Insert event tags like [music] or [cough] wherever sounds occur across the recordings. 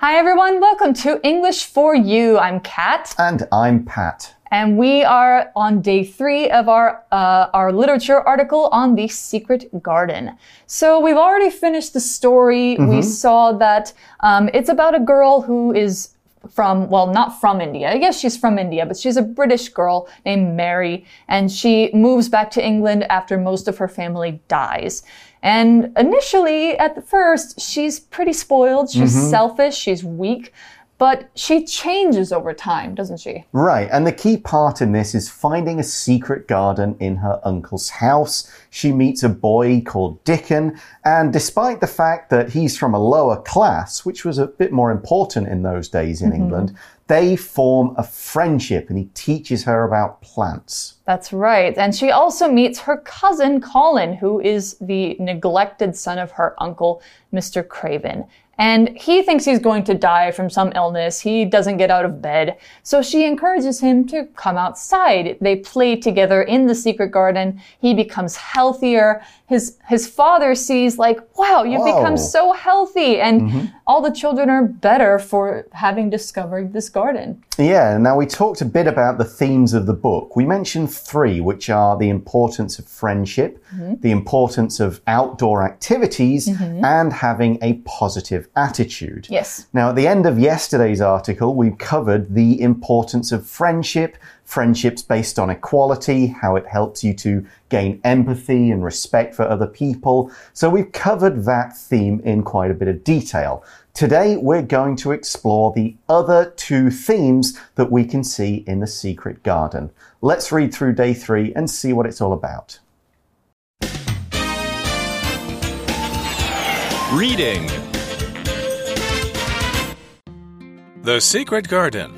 Hi everyone, welcome to English for You. I'm Kat. And I'm Pat. And we are on day three of our uh, our literature article on the secret garden. So we've already finished the story. Mm -hmm. We mm-hmm. saw that um, it's about a girl who is from, well, not from India. I guess she's from India, but she's a British girl named Mary, and she moves back to England after most of her family dies. And initially, at the first, she's pretty spoiled. She's mm -hmm. selfish. She's weak. But she changes over time, doesn't she? Right. And the key part in this is finding a secret garden in her uncle's house. She meets a boy called Dickon. And despite the fact that he's from a lower class, which was a bit more important in those days in mm -hmm. England, they form a friendship and he teaches her about plants. That's right. And she also meets her cousin Colin, who is the neglected son of her uncle, Mr. Craven. And he thinks he's going to die from some illness. He doesn't get out of bed. So she encourages him to come outside. They play together in the secret garden. He becomes healthier. His, his father sees like, wow, you've become so healthy. And mm -hmm. all the children are better for having discovered this garden. Yeah. Now we talked a bit about the themes of the book. We mentioned three, which are the importance of friendship, mm -hmm. the importance of outdoor activities, mm -hmm. and having a positive attitude. Yes. Now, at the end of yesterday's article, we covered the importance of friendship, friendships based on equality, how it helps you to gain empathy and respect for other people. So we've covered that theme in quite a bit of detail. Today, we're going to explore the other two themes that we can see in the secret garden. Let's read through day three and see what it's all about. Reading The Secret Garden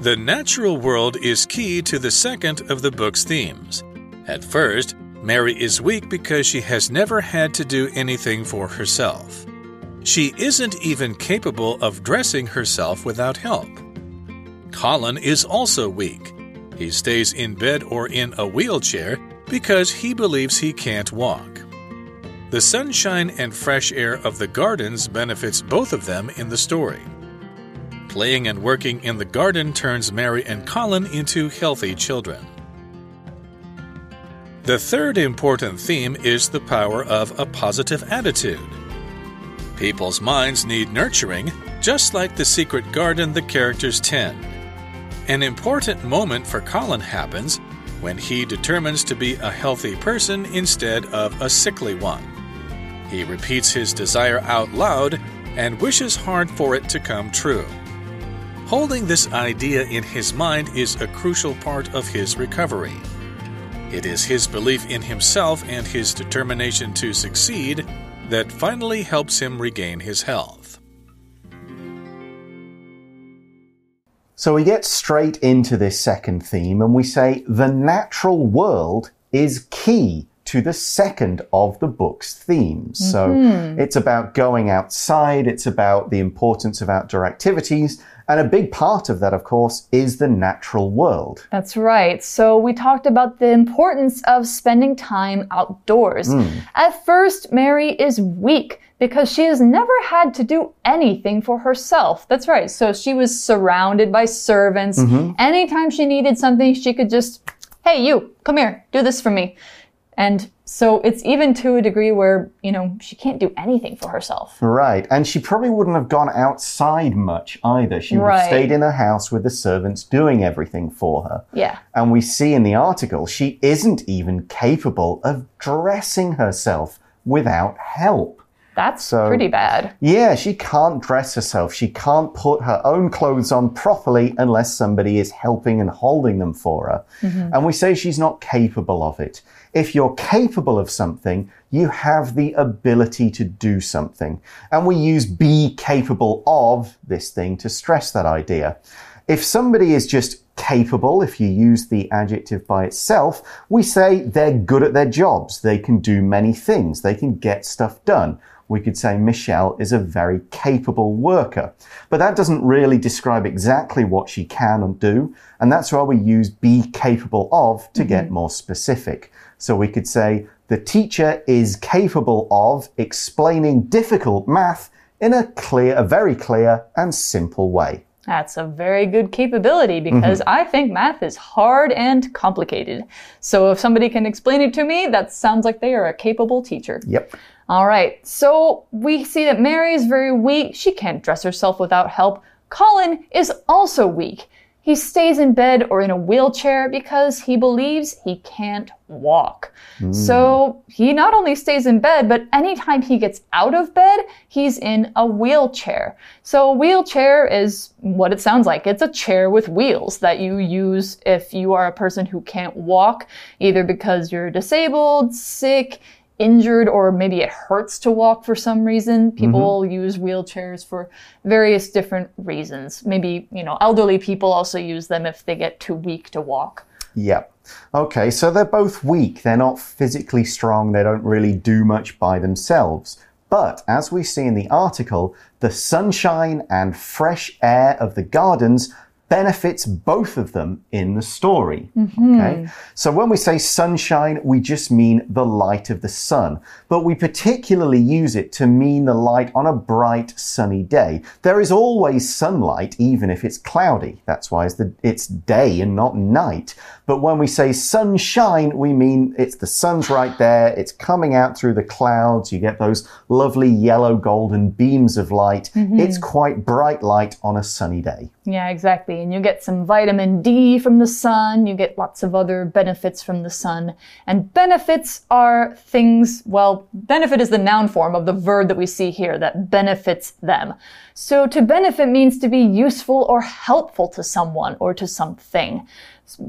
The natural world is key to the second of the book's themes. At first, Mary is weak because she has never had to do anything for herself. She isn't even capable of dressing herself without help. Colin is also weak. He stays in bed or in a wheelchair because he believes he can't walk. The sunshine and fresh air of the gardens benefits both of them in the story. Playing and working in the garden turns Mary and Colin into healthy children. The third important theme is the power of a positive attitude. People's minds need nurturing, just like the secret garden the characters tend. An important moment for Colin happens when he determines to be a healthy person instead of a sickly one. He repeats his desire out loud and wishes hard for it to come true. Holding this idea in his mind is a crucial part of his recovery. It is his belief in himself and his determination to succeed that finally helps him regain his health. So we get straight into this second theme and we say the natural world is key to the second of the book's themes. Mm -hmm. So mm-hmm. it's about going outside, it's about the importance of outdoor activities. And a big part of that, of course, is the natural world. That's right. So we talked about the importance of spending time outdoors. Mm. At first, Mary is weak because she has never had to do anything for herself. That's right. So she was surrounded by servants. Mm -hmm. Anytime she needed something, she could just, hey, you, come here, do this for me. And so it's even to a degree where, you know, she can't do anything for herself. Right. And she probably wouldn't have gone outside much either. She would right. have stayed in her house with the servants doing everything for her. Yeah. And we see in the article she isn't even capable of dressing herself without help. That's so, pretty bad. Yeah, she can't dress herself. She can't put her own clothes on properly unless somebody is helping and holding them for her. Mm -hmm. And we say she's not capable of it. If you're capable of something, you have the ability to do something. And we use be capable of this thing to stress that idea. If somebody is just capable, if you use the adjective by itself, we say they're good at their jobs. They can do many things. They can get stuff done. We could say Michelle is a very capable worker. But that doesn't really describe exactly what she can and do. And that's why we use be capable of to mm -hmm. get more specific. So we could say, the teacher is capable of explaining difficult math in a clear, a very clear and simple way. That's a very good capability because Mm-hmm. I think math is hard and complicated. So if somebody can explain it to me, that sounds like they are a capable teacher. Yep. All right, so we see that Mary is very weak. She can't dress herself without help. Colin is also weak. He stays in bed or in a wheelchair because he believes he can't walk. Mm. So he not only stays in bed, but anytime he gets out of bed, he's in a wheelchair. So a wheelchair is what it sounds like. It's a chair with wheels that you use if you are a person who can't walk, either because you're disabled, sick, injured or maybe it hurts to walk for some reason. Mm-hmm. People use wheelchairs for various different reasons. Maybe, you know, elderly people also use them if they get too weak to walk. Yep. Okay, so they're both weak. They're not physically strong. They don't really do much by themselves. But as we see in the article, the sunshine and fresh air of the gardens benefits both of them in the story. Mm-hmm. Okay. So when we say sunshine, we just mean the light of the sun, but we particularly use it to mean the light on a bright sunny day. There is always sunlight, even if it's cloudy. That's why it's, the, it's day and not night. But when we say sunshine, we mean it's the sun's right there. It's coming out through the clouds. You get those lovely yellow golden beams of light. Mm-hmm. It's quite bright light on a sunny day. Yeah, exactly. And you get some vitamin D from the sun. You get lots of other benefits from the sun. And benefits are things, well, benefit is the noun form of the verb that we see here that benefits them. So to benefit means to be useful or helpful to someone or to something.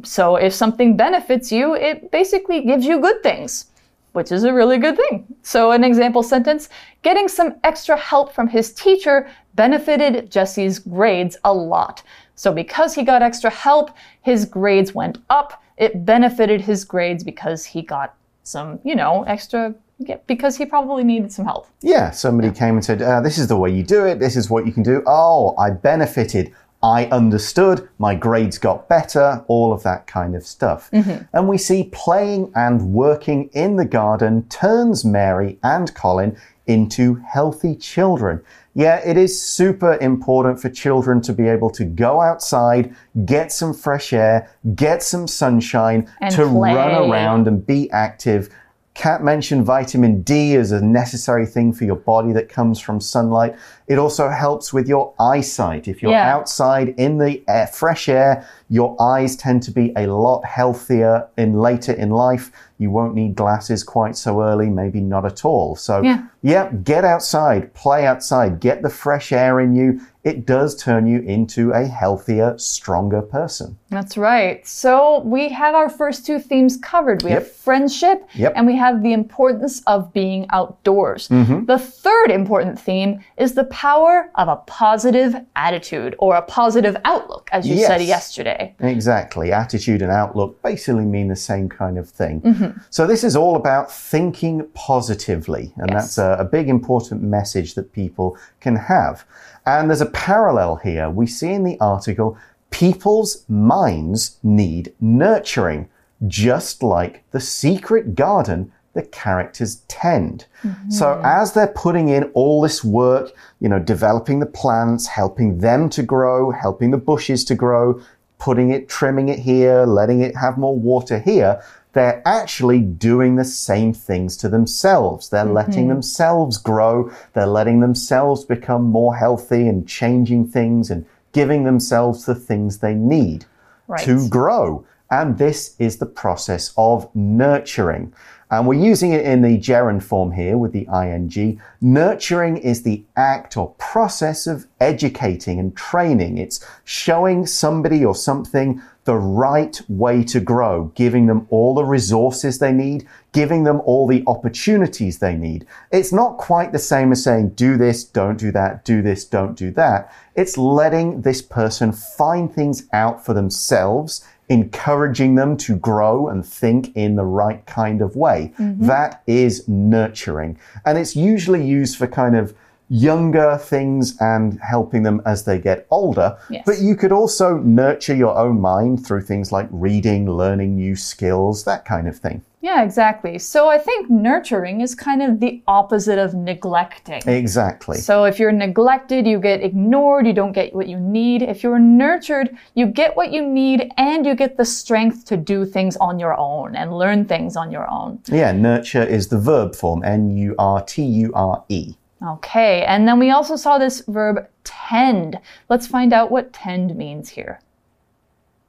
So if something benefits you, it basically gives you good things which is a really good thing. So, an example sentence getting some extra help from his teacher benefited Jesse's grades a lot. So, because he got extra help, his grades went up. It benefited his grades because he got some, you know, extra, yeah, because he probably needed some help. Yeah, somebody came and said, uh, This is the way you do it. This is what you can do. Oh, I benefited. I understood. My grades got better. All of that kind of stuff. And we see playing and working in the garden turns Mary and Colin into healthy children. Yeah, it is super important for children to be able to go outside, get some fresh air, get some sunshine, And to run around and be active. Kat mentioned vitamin D as a necessary thing for your body that comes from sunlight. It also helps with your eyesight. If you're Yeah. outside in the air, fresh air, your eyes tend to be a lot healthier in later in life. You won't need glasses quite so early, maybe not at all. So, Yeah. yeah, get outside, play outside, get the fresh air in you. It does turn you into a healthier, stronger person. That's right. So we have our first two themes covered. We have friendship Yep. and we have the importance of being outdoors. Mm-hmm. The third important theme is the power of a positive attitude or a positive outlook, as you said yesterday. Exactly. Attitude and outlook basically mean the same kind of thing. Mm-hmm. So, this is all about thinking positively. And Yes. that's a, a big important message that people can have. And there's a parallel here. We see in the article people's minds need nurturing, just like the secret garden the characters tend. So as they're putting in all this work, you know, developing the plants, helping them to grow, helping the bushes to grow, putting it, trimming it here, letting it have more water here, they're actually doing the same things to themselves. They're letting mm-hmm. themselves grow. They're letting themselves become more healthy and changing things and giving themselves the things they need Right. to grow. And this is the process of nurturing. And we're using it in the gerund form here with the ing. Nurturing is the act or process of educating and training. It's showing somebody or something the right way to grow, giving them all the resources they need, giving them all the opportunities they need. It's not quite the same as saying, do this, don't do that, do this, don't do that. It's letting this person find things out for themselves encouraging them to grow and think in the right kind of way. Mm-hmm. That is nurturing. And it's usually used for kind of younger things and helping them as they get older. Yes. But you could also nurture your own mind through things like reading, learning new skills, that kind of thing. Yeah, exactly. So I think nurturing is kind of the opposite of neglecting. Exactly. So if you're neglected, you get ignored, you don't get what you need. If you're nurtured, you get what you need and you get the strength to do things on your own and learn things on your own. Yeah, nurture is the verb form N U R T U R E. Okay, and then we also saw this verb tend. Let's find out what tend means here.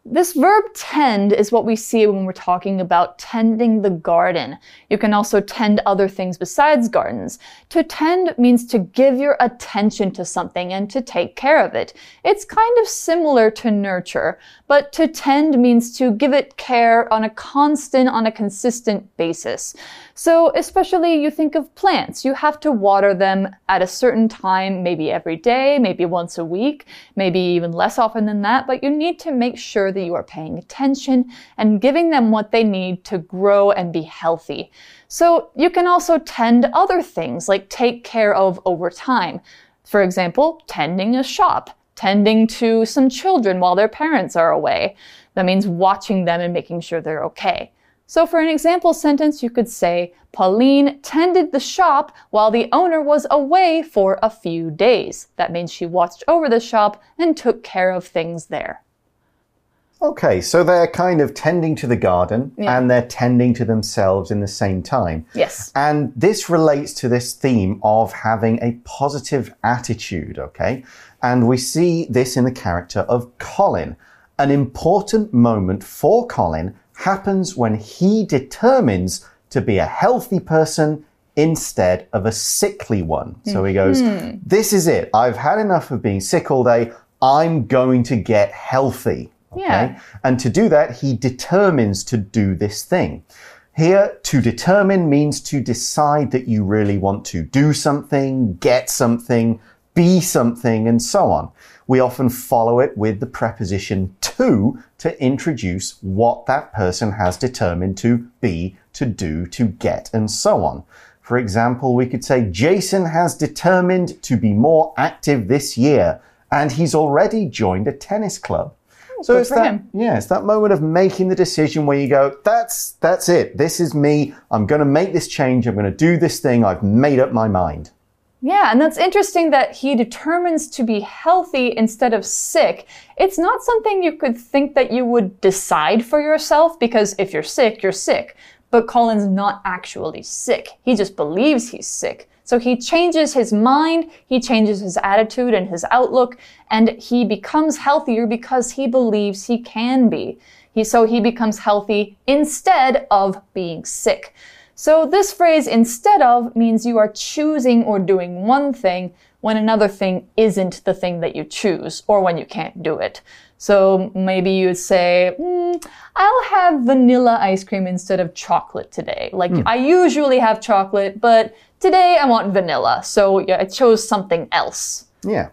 This verb tend is what we see when we're talking about tending the garden. You can also tend other things besides gardens. To tend means to give your attention to something and to take care of it. It's kind of similar to nurture, but to tend means to give it care on a constant, on a consistent basis. So, especially you think of plants, you have to water them at a certain time, maybe every day, maybe once a week, maybe even less often than that, but you need to make sure that you are paying attention and giving them what they need to grow and be healthy. So, you can also tend other things like take care of over time. For example, tending a shop, tending to some children while their parents are away. That means watching them and making sure they're okay. So for an example sentence, you could say, Pauline tended the shop while the owner was away for a few days. That means she watched over the shop and took care of things there. Okay, so they're kind of tending to the garden Yeah. and they're tending to themselves in the same time. Yes. And this relates to this theme of having a positive attitude, okay? And we see this in the character of Colin. An important moment for Colin happens when he determines to be a healthy person instead of a sickly one. So he goes, hmm. This is it. I've had enough of being sick all day. I'm going to get healthy. Okay? Yeah. And to do that, he determines to do this thing. Here, to determine means to decide that you really want to do something, get something, be something, and so on. We often follow it with the preposition to to introduce what that person has determined to be, to do, to get, and so on. For example, we could say Jason has determined to be more active this year, and he's already joined a tennis club. Oh, so good it's that, him. yeah, it's that moment of making the decision where you go, that's that's it. This is me. I'm going to make this change. I'm going to do this thing. I've made up my mind. Yeah, and that's interesting that he determines to be healthy instead of sick. It's not something you could think that you would decide for yourself because if you're sick, you're sick. But Colin's not actually sick. He just believes he's sick. So he changes his mind, he changes his attitude and his outlook, and he becomes healthier because he believes he can be. He, so he becomes healthy instead of being sick. So this phrase instead of means you are choosing or doing one thing when another thing isn't the thing that you choose or when you can't do it. So maybe you'd say, "Hmm, I'll have vanilla ice cream instead of chocolate today. Like I usually have chocolate, but today I want vanilla. So yeah, I chose something else. Yeah.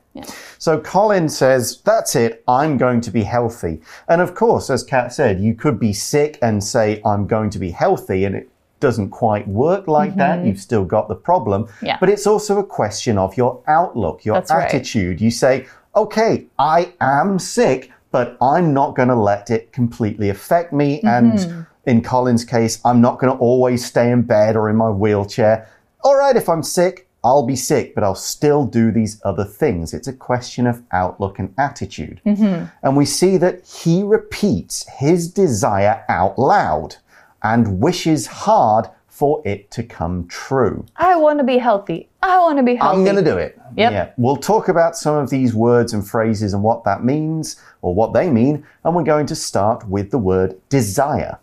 So Colin says, That's it, I'm going to be healthy. And of course, as Kat said, you could be sick and say, I'm going to be healthy, and it doesn't quite work like that. You've still got the problem. Mm-hmm. Yeah. But it's also a question of your outlook, your That's right. attitude. You say, Okay, I am sick, but I'm not going to let it completely affect me. Mm-hmm. And in Colin's case, I'm not going to always stay in bed or in my wheelchair. All right, if I'm sick, I'll be sick, but I'll still do these other things. It's a question of outlook and attitude. And we see that he repeats his desire out loud and wishes hard for it to come true. I want to be healthy. I want to be healthy. I'm going to do it. Yep. Yeah. We'll talk about some of these words and phrases and what that means or what they mean. And we're going to start with the word desire.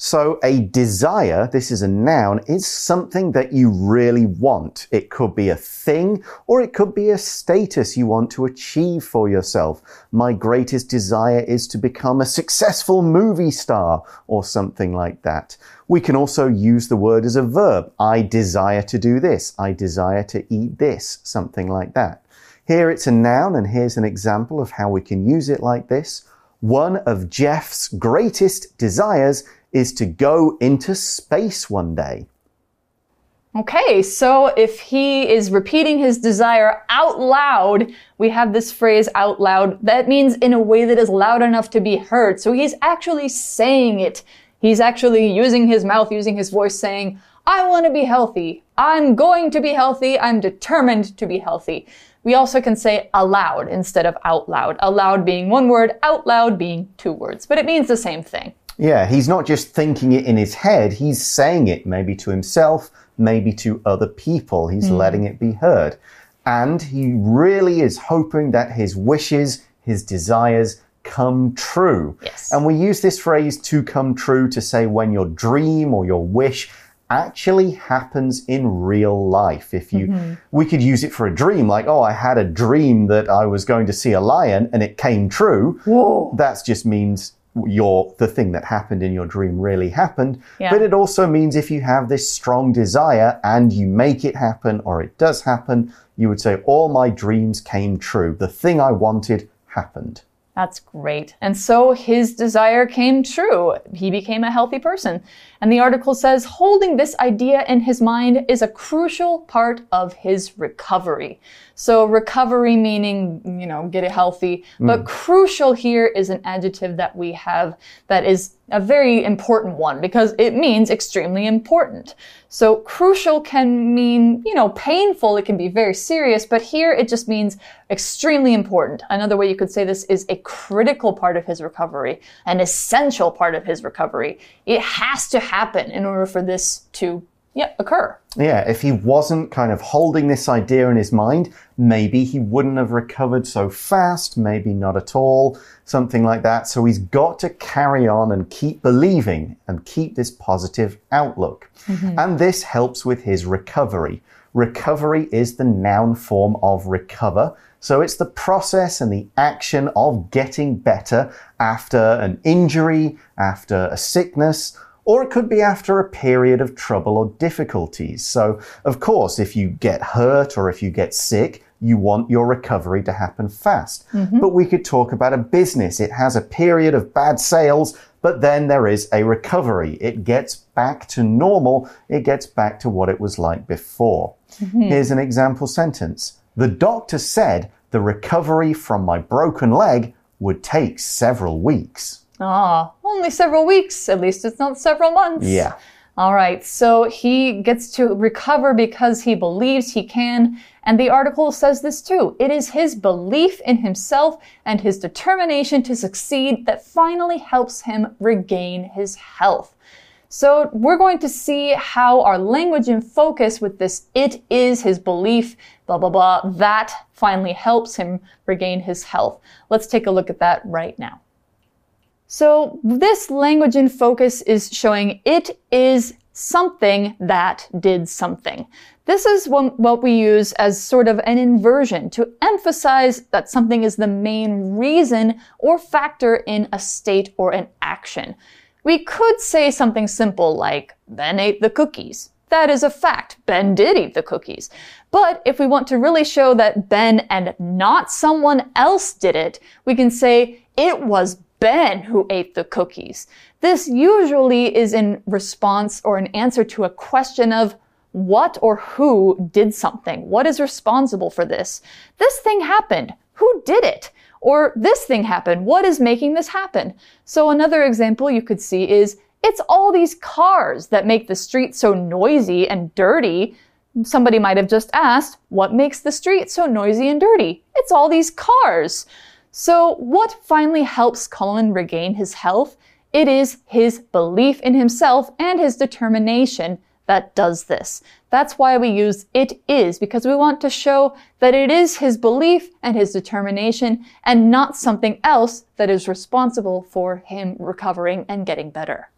So, a desire, this is a noun, is something that you really want. It could be a thing or it could be a status you want to achieve for yourself. My greatest desire is to become a successful movie star or something like that. We can also use the word as a verb. I desire to do this. I desire to eat this. Something like that. Here it's a noun, and here's an example of how we can use it like this. One of Jeff's greatest desires is to go into space one day. Okay, so if he is repeating his desire out loud, we have this phrase out loud. That means in a way that is loud enough to be heard. So he's actually saying it. He's actually using his mouth, using his voice, saying, I want to be healthy. I'm going to be healthy. I'm determined to be healthy. We also can say aloud instead of out loud. Aloud being one word, out loud being two words, but it means the same thing. Yeah, he's not just thinking it in his head, he's saying it maybe to himself, maybe to other people. He's mm. letting it be heard. And he really is hoping that his wishes, his desires, come true. Yes. And we use this phrase to come true to say when your dream or your wish actually happens in real life. If you, mm -hmm. we could use it for a dream, like, oh, I had a dream that I was going to see a lion and it came true. Whoa. That just means your the thing that happened in your dream really happened. Yeah. But it also means if you have this strong desire and you make it happen or it does happen, you would say, All my dreams came true. The thing I wanted happened. That's great. And so his desire came true. He became a healthy person. And the article says holding this idea in his mind is a crucial part of his recovery. So recovery meaning, you know, get it healthy. Mm. But crucial here is an adjective that we have that is a very important one because it means extremely important. So crucial can mean, you know, painful. It can be very serious, but here it just means extremely important. Another way you could say this is a critical part of his recovery, an essential part of his recovery. It has to happen in order for this to yeah, occur. Yeah, if he wasn't kind of holding this idea in his mind, maybe he wouldn't have recovered so fast, maybe not at all, something like that. So he's got to carry on and keep believing and keep this positive outlook. Mm -hmm. And this helps with his recovery. Recovery is the noun form of recover. So it's the process and the action of getting better after an injury, after a sickness, or it could be after a period of trouble or difficulties. So, of course, if you get hurt or if you get sick, you want your recovery to happen fast. Mm -hmm. But we could talk about a business. It has a period of bad sales, but then there is a recovery. It gets back to normal. It gets back to what it was like before. Mm -hmm. Here's an example sentence. The doctor said the recovery from my broken leg would take several weeks. Ah, only several weeks. At least it's not several months. Yeah. All right, so he gets to recover because he believes he can. And the article says this too. It is his belief in himself and his determination to succeed that finally helps him regain his health. So we're going to see how our language and focus with this it is his belief, blah, blah, blah, that finally helps him regain his health. Let's take a look at that right now. So this language in focus is showing it is something that did something. This is what we use as sort of an inversion to emphasize that something is the main reason or factor in a state or an action. We could say something simple like, Ben ate the cookies. That is a fact. Ben did eat the cookies. But if we want to really show that Ben and not someone else did it, we can say it was Ben who ate the cookies. This usually is in response or an answer to a question of what or who did something. What is responsible for this? This thing happened. Who did it? Or this thing happened. What is making this happen? So another example you could see is it's all these cars that make the street so noisy and dirty. Somebody might have just asked, what makes the street so noisy and dirty? It's all these cars. So, what finally helps Colin regain his health? It is his belief in himself and his determination that does this. That's why we use it is, because we want to show that it is his belief and his determination and not something else that is responsible for him recovering and getting better.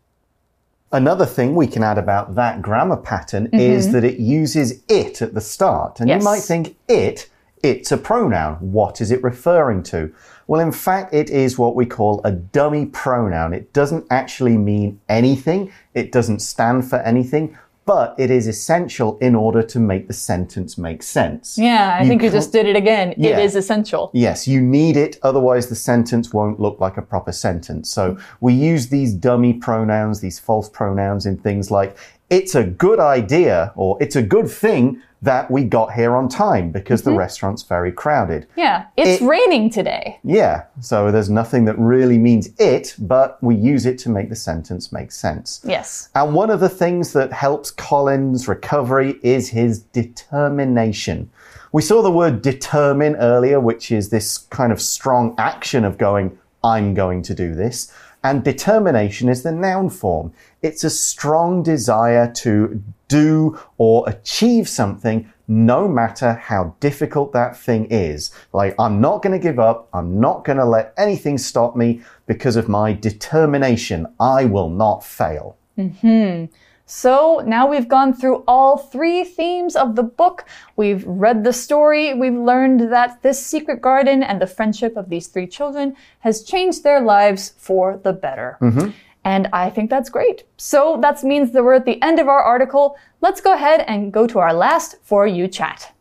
Another thing we can add about that grammar pattern mm -hmm. is that it uses it at the start. And yes. you might think it it's a pronoun. What is it referring to? Well, in fact, it is what we call a dummy pronoun. It doesn't actually mean anything. It doesn't stand for anything, but it is essential in order to make the sentence make sense. Yeah, I you think you just did it again. Yeah. It is essential. Yes, you need it, otherwise the sentence won't look like a proper sentence. So we use these dummy pronouns, these false pronouns in things like it's a good idea or it's a good thing that we got here on time because the mm-hmm. restaurant's very crowded. Yeah, it's It- raining today. Yeah, so there's nothing that really means it, but we use it to make the sentence make sense. Yes. And one of the things that helps Colin's recovery is his determination. We saw the word determine earlier, which is this kind of strong action of going, I'm going to do this. And determination is the noun form. It's a strong desire to do or achieve something no matter how difficult that thing is. Like, I'm not going to give up. I'm not going to let anything stop me because of my determination. I will not fail. Mm-hmm. So now we've gone through all three themes of the book. We've read the story. We've learned that this secret garden and the friendship of these three children has changed their lives for the better. Mm-hmm. And I think that's great. So that means that we're at the end of our article. Let's go ahead and go to our last For You chat.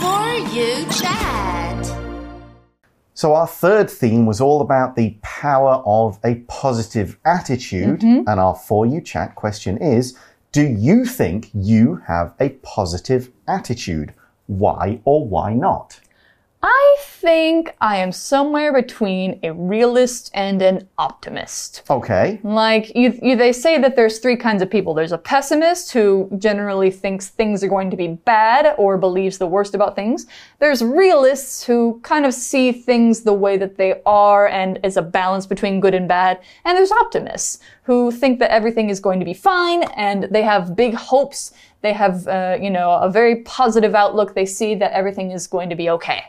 For you chat. So, our third theme was all about the power of a positive attitude. Mm-hmm. And our For You chat question is Do you think you have a positive attitude? Why or why not? I think I am somewhere between a realist and an optimist. Okay. Like you, you, they say that there's three kinds of people. There's a pessimist who generally thinks things are going to be bad or believes the worst about things. There's realists who kind of see things the way that they are and is a balance between good and bad. And there's optimists who think that everything is going to be fine and they have big hopes. They have, uh, you know, a very positive outlook. They see that everything is going to be okay.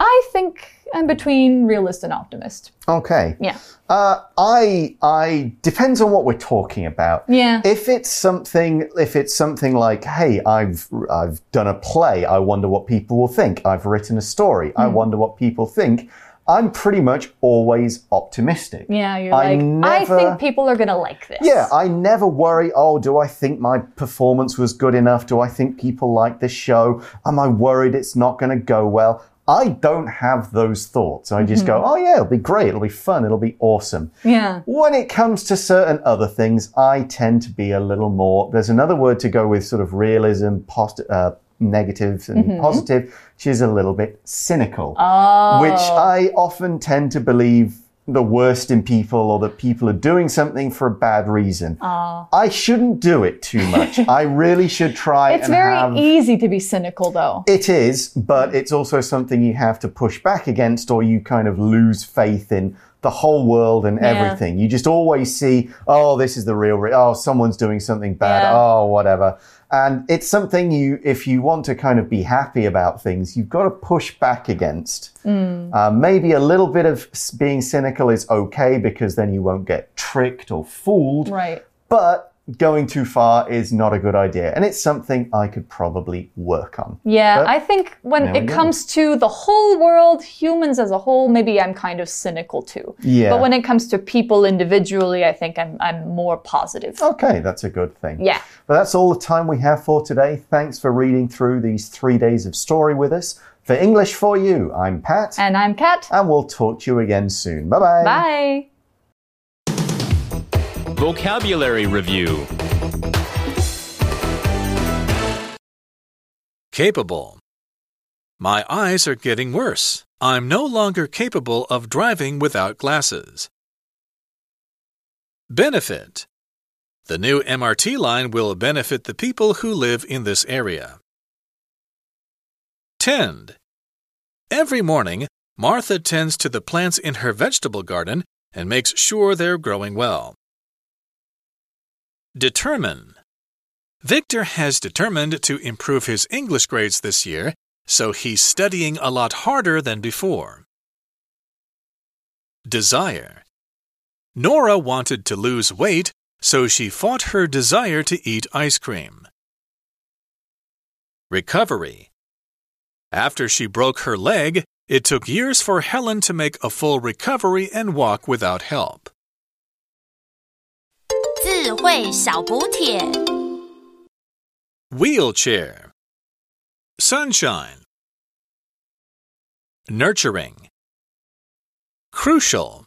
I think I'm between realist and optimist. Okay. Yeah. Uh, I, I depends on what we're talking about. Yeah. If it's something, if it's something like, hey, I've, I've done a play. I wonder what people will think. I've written a story. I wonder what people think. I'm pretty much always optimistic. Yeah, you're I like, I think people are gonna like this. Yeah, I never worry, oh, do I think my performance was good enough? Do I think people like this show? Am I worried it's not going to go well? I don't have those thoughts. I just go, oh, yeah, it'll be great. It'll be fun. It'll be awesome. Yeah. When it comes to certain other things, I tend to be a little more. There's another word to go with sort of realism, post, uh, negative and mm-hmm. positive, which is a little bit cynical, which oh. I often tend to believe the worst in people or that people are doing something for a bad reason. Oh. I shouldn't do it too much. [laughs] I really should try It's very have. easy to be cynical, though. It is, but it's also something you have to push back against, or you kind of lose faith in the whole world and everything. You just always see, oh, this is the real, re- oh, someone's doing something bad, Yeah. oh, whatever. And it's something you, if you want to kind of be happy about things, you've got to push back against. Uh, maybe a little bit of being cynical is okay because then you won't get tricked or fooled. Right. But going too far is not a good idea. And it's something I could probably work on. Yeah, But I think when it comes to the whole world, humans as a whole, maybe I'm kind of cynical too. Yeah. But when it comes to people individually, I think I'm I'm more positive. Okay, that's a good thing. Yeah. But that's all the time we have for today. Thanks for reading through these three days of story with us. For English for You, I'm Pat. And I'm Kat. and we'll talk to you again soon. Bye bye. Bye. Vocabulary Review Capable. My eyes are getting worse. I'm no longer capable of driving without glasses. Benefit. The new MRT line will benefit the people who live in this area. Tend. Every morning, Martha tends to the plants in her vegetable garden and makes sure they're growing well. Determine. Victor has determined to improve his English grades this year, so he's studying a lot harder than before. Desire. Nora wanted to lose weight, so she fought her desire to eat ice cream. Recovery. After she broke her leg, it took years for Helen to make a full recovery and walk without help. 智慧小补帖。 Wheelchair. Sunshine. Nurturing. Crucial.